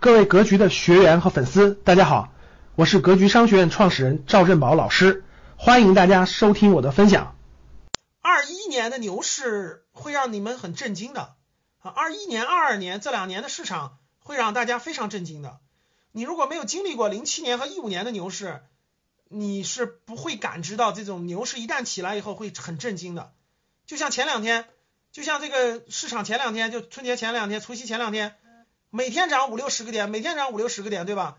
各位格局的学员和粉丝，大家好，我是格局商学院创始人赵振宝老师，欢迎大家收听我的分享。二一年的牛市会让你们很震惊的啊！二一年、二二年这两年的市场会让大家非常震惊的。你如果没有经历过零七年和一五年的牛市，你是不会感知到这种牛市一旦起来以后会很震惊的。就像前两天，就像这个市场前两天，就春节前两天、除夕前两天。每天涨五六十个点，每天涨五六十个点，对吧？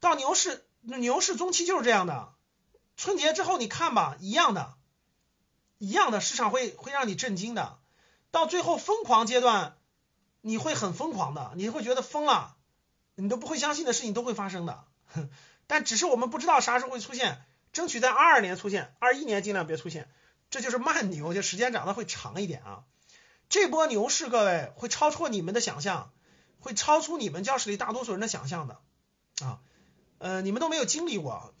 到牛市，牛市中期就是这样的。春节之后你看吧，一样的，一样的，市场会会让你震惊的。到最后疯狂阶段，你会很疯狂的，你会觉得疯了，你都不会相信的事情都会发生的。但只是我们不知道啥时候会出现，争取在二二年出现，二一年尽量别出现。这就是慢牛，就时间涨得会长一点啊。这波牛市，各位会超出你们的想象。会超出你们教室里大多数人的想象的。啊，呃，你们都没有经历过，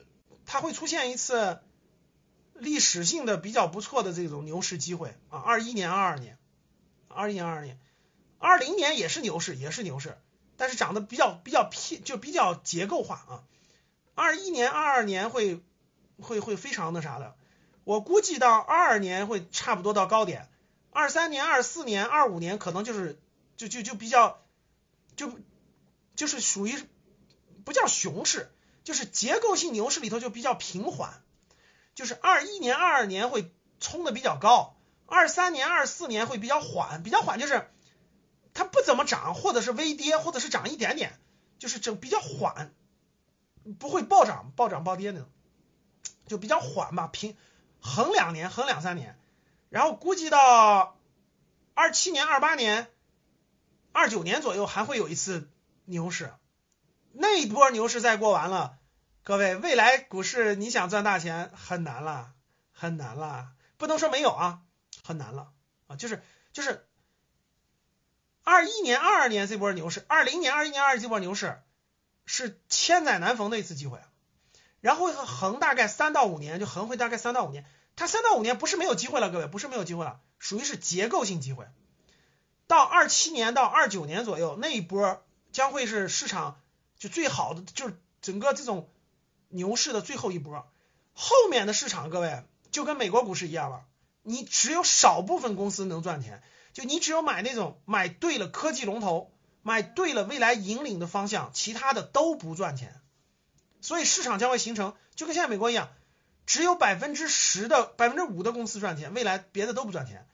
它会出现一次历史性的比较不错的这种牛市机会。啊，二一年、二二年、二一年、二二年、二零年也是牛市，也是牛市，但是涨得比较比较偏，就比较结构化啊，二一年、二二年会会会非常那啥的，我估计到二二年会差不多到高点，二三年、二四年、二五年可能就是就就就比较。就就是属于不叫熊市，就是结构性牛市里头就比较平缓，就是二一年、二二年会冲的比较高，二三年、二四年会比较缓，比较缓就是它不怎么涨，或者是微跌，或者是涨一点点，就是整比较缓，不会暴涨、暴涨暴跌那种，就比较缓吧，平横两年、横两三年，然后估计到二七年、二八年。二九年左右还会有一次牛市，那一波牛市再过完了，各位未来股市你想赚大钱很难了，很难了，不能说没有啊，很难了啊，就是就是二一年、二二年这波牛市，二零年、二一年、二这波牛市是千载难逢的一次机会，然后横大概三到五年，就横回大概三到五年，它三到五年不是没有机会了，各位不是没有机会了，属于是结构性机会。到二七年到二九年左右那一波将会是市场就最好的，就是整个这种牛市的最后一波。后面的市场，各位就跟美国股市一样了，你只有少部分公司能赚钱，就你只有买那种买对了科技龙头，买对了未来引领的方向，其他的都不赚钱。所以市场将会形成，就跟现在美国一样，只有百分之十的百分之五的公司赚钱，未来别的都不赚钱。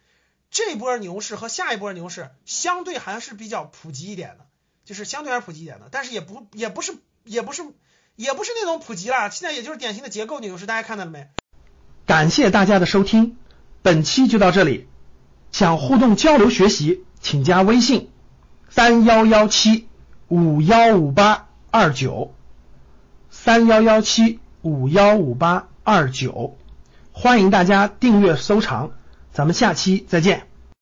这波牛市和下一波牛市相对还是比较普及一点的，就是相对还普及一点的，但是也不也不是也不是也不是那种普及了，现在也就是典型的结构牛市，大家看到了没？感谢大家的收听，本期就到这里。想互动交流学习，请加微信三幺幺七五幺五八二九三幺幺七五幺五八二九，欢迎大家订阅收藏。咱们下期再见。